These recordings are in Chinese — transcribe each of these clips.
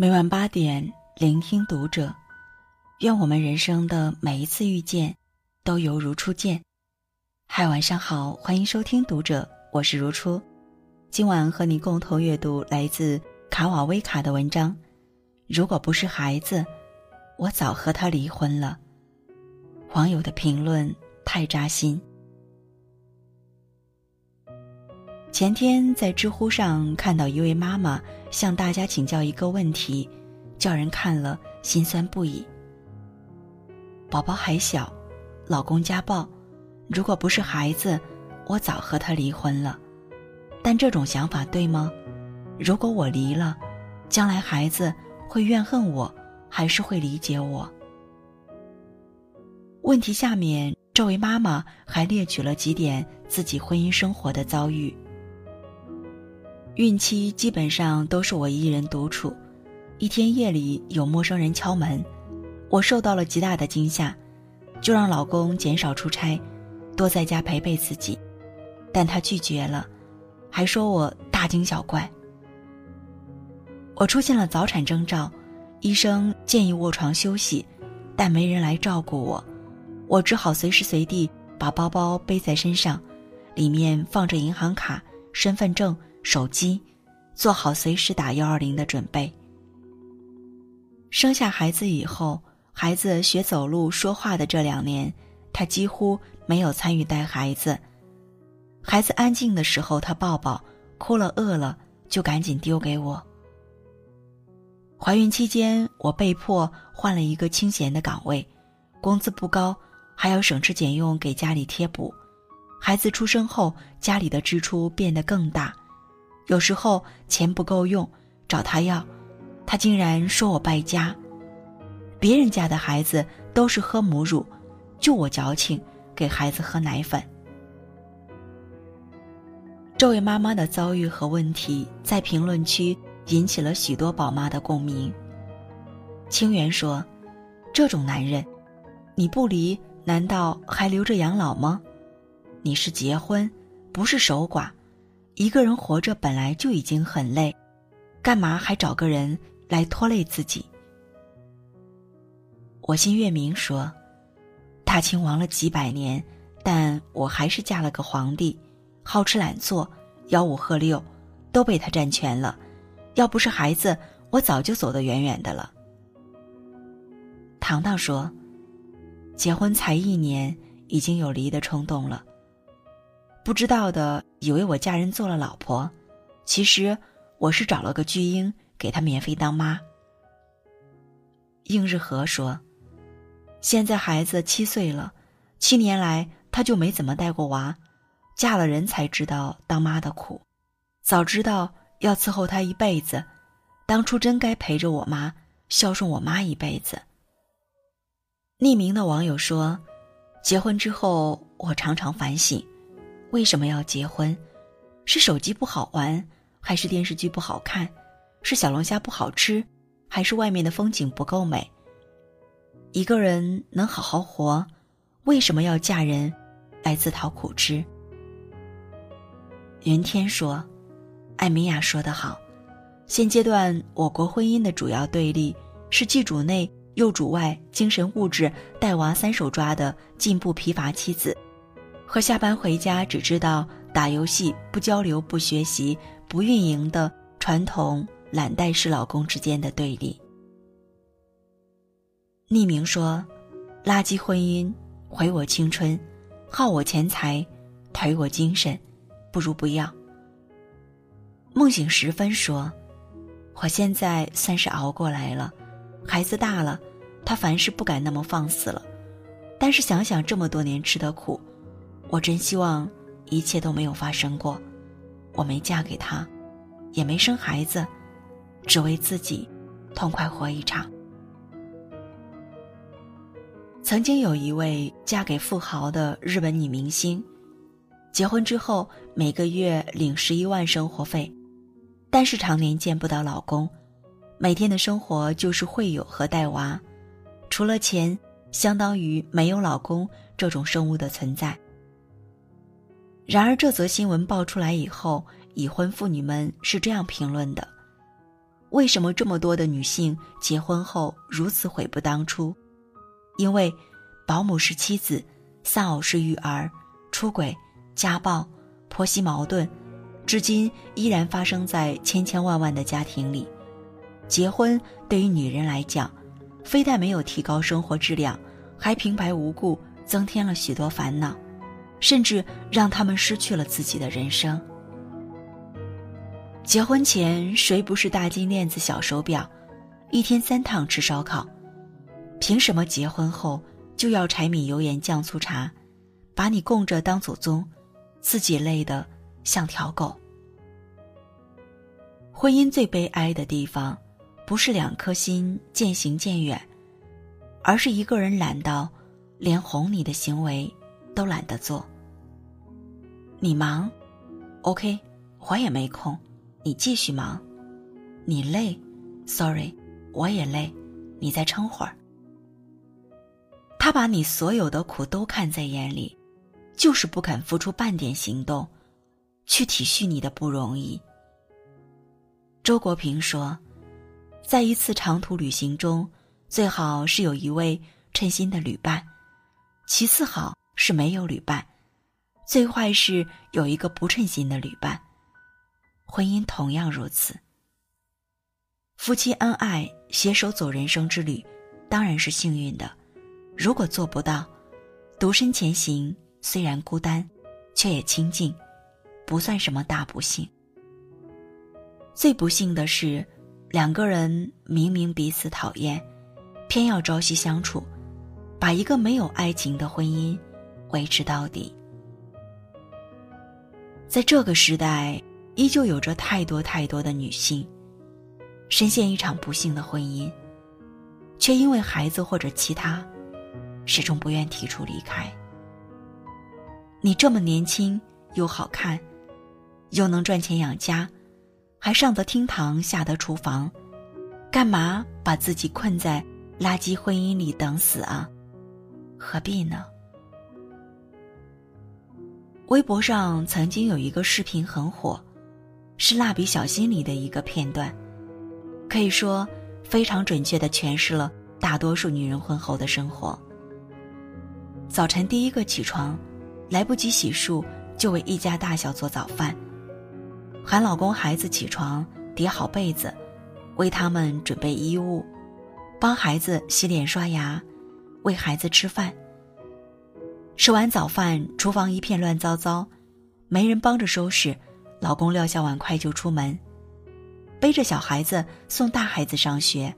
每晚八点，聆听读者。愿我们人生的每一次遇见，都犹如初见。嗨，晚上好，欢迎收听读者，我是如初。今晚和你共同阅读来自卡瓦威卡的文章。如果不是孩子，我早和他离婚了。网友的评论太扎心。前天在知乎上看到一位妈妈向大家请教一个问题，叫人看了心酸不已。宝宝还小，老公家暴，如果不是孩子，我早和他离婚了。但这种想法对吗？如果我离了，将来孩子会怨恨我，还是会理解我？问题下面，这位妈妈还列举了几点自己婚姻生活的遭遇。孕期基本上都是我一人独处，一天夜里有陌生人敲门，我受到了极大的惊吓，就让老公减少出差，多在家陪陪自己，但他拒绝了，还说我大惊小怪。我出现了早产征兆，医生建议卧床休息，但没人来照顾我，我只好随时随地把包包背在身上，里面放着银行卡、身份证。手机，做好随时打幺二零的准备。生下孩子以后，孩子学走路、说话的这两年，他几乎没有参与带孩子。孩子安静的时候，他抱抱；哭了、饿了，就赶紧丢给我。怀孕期间，我被迫换了一个清闲的岗位，工资不高，还要省吃俭用给家里贴补。孩子出生后，家里的支出变得更大。有时候钱不够用，找他要，他竟然说我败家。别人家的孩子都是喝母乳，就我矫情，给孩子喝奶粉。这位妈妈的遭遇和问题在评论区引起了许多宝妈的共鸣。清源说：“这种男人，你不离，难道还留着养老吗？你是结婚，不是守寡。”一个人活着本来就已经很累，干嘛还找个人来拖累自己？我心月明说：“大清亡了几百年，但我还是嫁了个皇帝，好吃懒做，吆五喝六，都被他占全了。要不是孩子，我早就走得远远的了。”糖糖说：“结婚才一年，已经有离的冲动了。”不知道的以为我嫁人做了老婆，其实我是找了个巨婴给他免费当妈。应日和说：“现在孩子七岁了，七年来他就没怎么带过娃，嫁了人才知道当妈的苦，早知道要伺候他一辈子，当初真该陪着我妈，孝顺我妈一辈子。”匿名的网友说：“结婚之后，我常常反省。”为什么要结婚？是手机不好玩，还是电视剧不好看？是小龙虾不好吃，还是外面的风景不够美？一个人能好好活，为什么要嫁人来自讨苦吃？云天说：“艾米亚说得好，现阶段我国婚姻的主要对立是既主内又主外，精神物质带娃三手抓的进步疲乏妻子。”和下班回家只知道打游戏、不交流、不学习、不运营的传统懒怠式老公之间的对立。匿名说：“垃圾婚姻毁我青春，耗我钱财，颓我精神，不如不要。”梦醒时分说：“我现在算是熬过来了，孩子大了，他凡事不敢那么放肆了，但是想想这么多年吃的苦。”我真希望一切都没有发生过，我没嫁给他，也没生孩子，只为自己痛快活一场。曾经有一位嫁给富豪的日本女明星，结婚之后每个月领十一万生活费，但是常年见不到老公，每天的生活就是会友和带娃，除了钱，相当于没有老公这种生物的存在。然而，这则新闻爆出来以后，已婚妇女们是这样评论的：“为什么这么多的女性结婚后如此悔不当初？因为保姆是妻子，丧偶是育儿，出轨、家暴、婆媳矛盾，至今依然发生在千千万万的家庭里。结婚对于女人来讲，非但没有提高生活质量，还平白无故增添了许多烦恼，甚至让他们失去了自己的人生。结婚前谁不是大金链子、小手表，一天三趟吃烧烤？凭什么结婚后就要柴米油盐酱醋茶，把你供着当祖宗，自己累得像条狗？婚姻最悲哀的地方，不是两颗心渐行渐远，而是一个人懒到连哄你的行为都懒得做。你忙，OK，我也没空。你继续忙，你累，sorry，我也累，你再撑会儿。他把你所有的苦都看在眼里，就是不肯付出半点行动，去体恤你的不容易。周国平说，在一次长途旅行中，最好是有一位称心的旅伴，其次好是没有旅伴，最坏是有一个不称心的旅伴。婚姻同样如此。夫妻恩爱，携手走人生之旅，当然是幸运的。如果做不到，独身前行，虽然孤单，却也清静，不算什么大不幸。最不幸的是，两个人明明彼此讨厌，偏要朝夕相处，把一个没有爱情的婚姻维持到底。在这个时代。依旧有着太多太多的女性，深陷一场不幸的婚姻，却因为孩子或者其他，始终不愿提出离开。你这么年轻又好看，又能赚钱养家，还上得厅堂下得厨房，干嘛把自己困在垃圾婚姻里等死啊？何必呢？微博上曾经有一个视频很火。是蜡笔小新里的一个片段，可以说非常准确的诠释了大多数女人婚后的生活。早晨第一个起床，来不及洗漱，就为一家大小做早饭，喊老公孩子起床，叠好被子，为他们准备衣物，帮孩子洗脸刷牙，喂孩子吃饭。吃完早饭，厨房一片乱糟糟，没人帮着收拾。老公撂下碗筷就出门，背着小孩子送大孩子上学，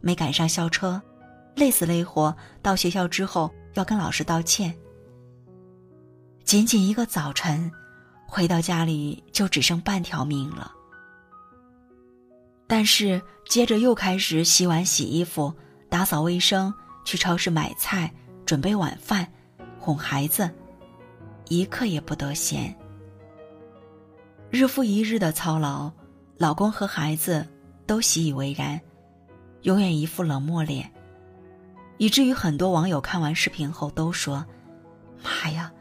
没赶上校车，累死累活到学校之后要跟老师道歉。仅仅一个早晨，回到家里就只剩半条命了。但是接着又开始洗碗、洗衣服、打扫卫生、去超市买菜、准备晚饭、哄孩子，一刻也不得闲。日复一日的操劳，老公和孩子都习以为然，永远一副冷漠脸，以至于很多网友看完视频后都说：“妈呀，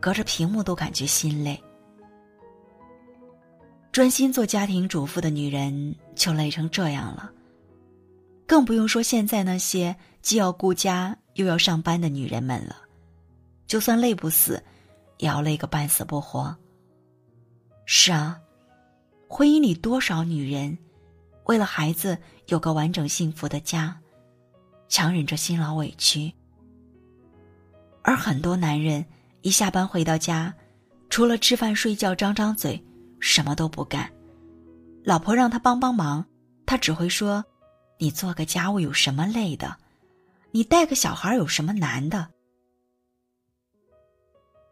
隔着屏幕都感觉心累。”专心做家庭主妇的女人就累成这样了，更不用说现在那些既要顾家又要上班的女人们了，就算累不死，也要累个半死不活。是啊，婚姻里多少女人，为了孩子有个完整幸福的家，强忍着辛劳委屈；而很多男人一下班回到家，除了吃饭睡觉张张嘴，什么都不干。老婆让他帮帮忙，他只会说：“你做个家务有什么累的？你带个小孩有什么难的？”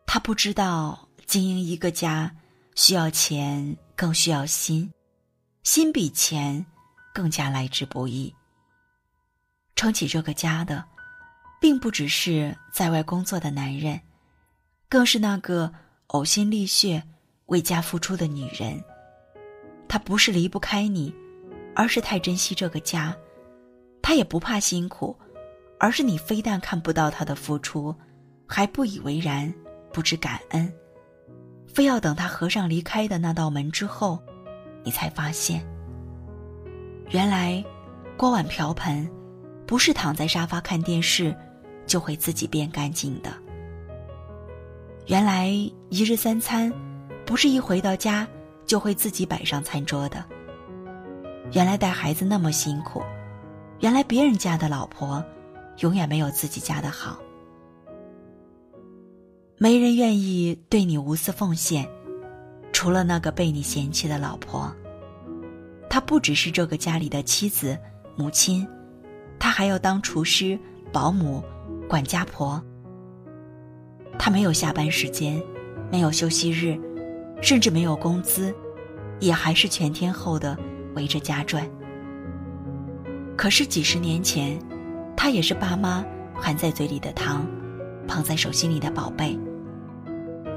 他不知道经营一个家。需要钱，更需要心，心比钱更加来之不易。撑起这个家的，并不只是在外工作的男人，更是那个呕心沥血为家付出的女人。她不是离不开你，而是太珍惜这个家；她也不怕辛苦，而是你非但看不到她的付出，还不以为然，不知感恩。非要等他合上离开的那道门之后，你才发现，原来，锅碗瓢盆不是躺在沙发看电视就会自己变干净的。原来，一日三餐不是一回到家就会自己摆上餐桌的。原来带孩子那么辛苦，原来别人家的老婆永远没有自己家的好。没人愿意对你无私奉献，除了那个被你嫌弃的老婆。她不只是这个家里的妻子、母亲，她还要当厨师、保姆、管家婆。她没有下班时间，没有休息日，甚至没有工资，也还是全天候的围着家转。可是几十年前，她也是爸妈含在嘴里的糖。捧在手心里的宝贝，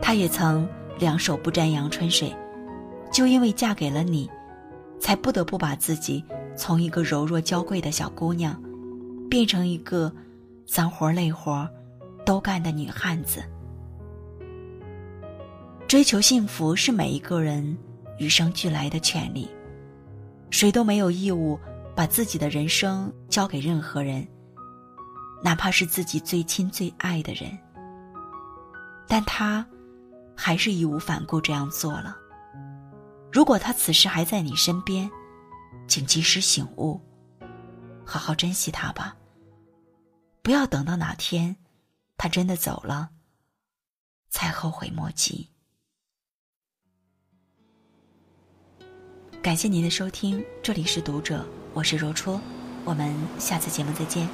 她也曾两手不沾阳春水，就因为嫁给了你，才不得不把自己从一个柔弱娇贵的小姑娘，变成一个脏活累活都干的女汉子。追求幸福是每一个人与生俱来的权利，谁都没有义务把自己的人生交给任何人。哪怕是自己最亲最爱的人，但他还是义无反顾这样做了。如果他此时还在你身边，请及时醒悟，好好珍惜他吧。不要等到哪天他真的走了，才后悔莫及。感谢您的收听，这里是读者，我是若初，我们下次节目再见。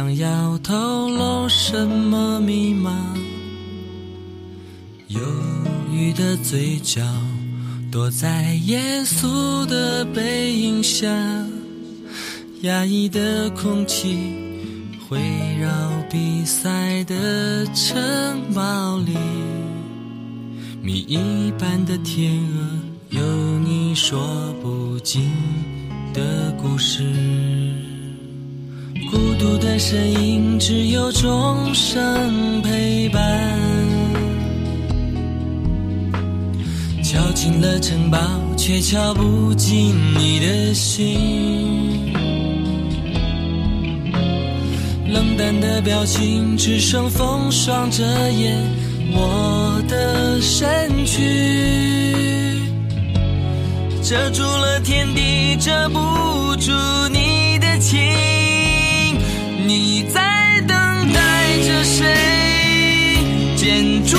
想要透露什么密码？忧郁的嘴角，躲在严肃的背影下。压抑的空气，围绕比赛的城堡里，谜一般的天鹅，有你说不尽。的故事，孤独的身影，只有钟声陪伴。敲进了城堡，却敲不进你的心。冷淡的表情，只剩风霜遮掩我的身躯。遮住了天地，遮不住你的情。你在等待着谁？建筑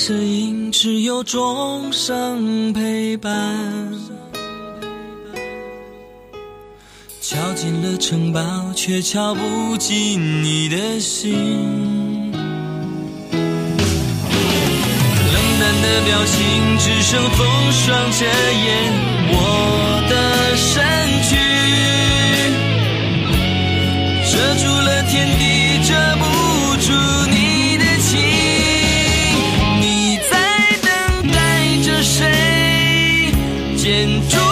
身影只有钟声陪伴，敲进了城堡，却敲不进你的心。冷淡的表情，只剩风霜遮掩我的身躯，遮住了天地，遮不住你。建筑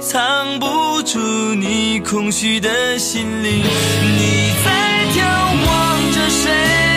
藏不住你空虚的心灵。你在眺望着谁？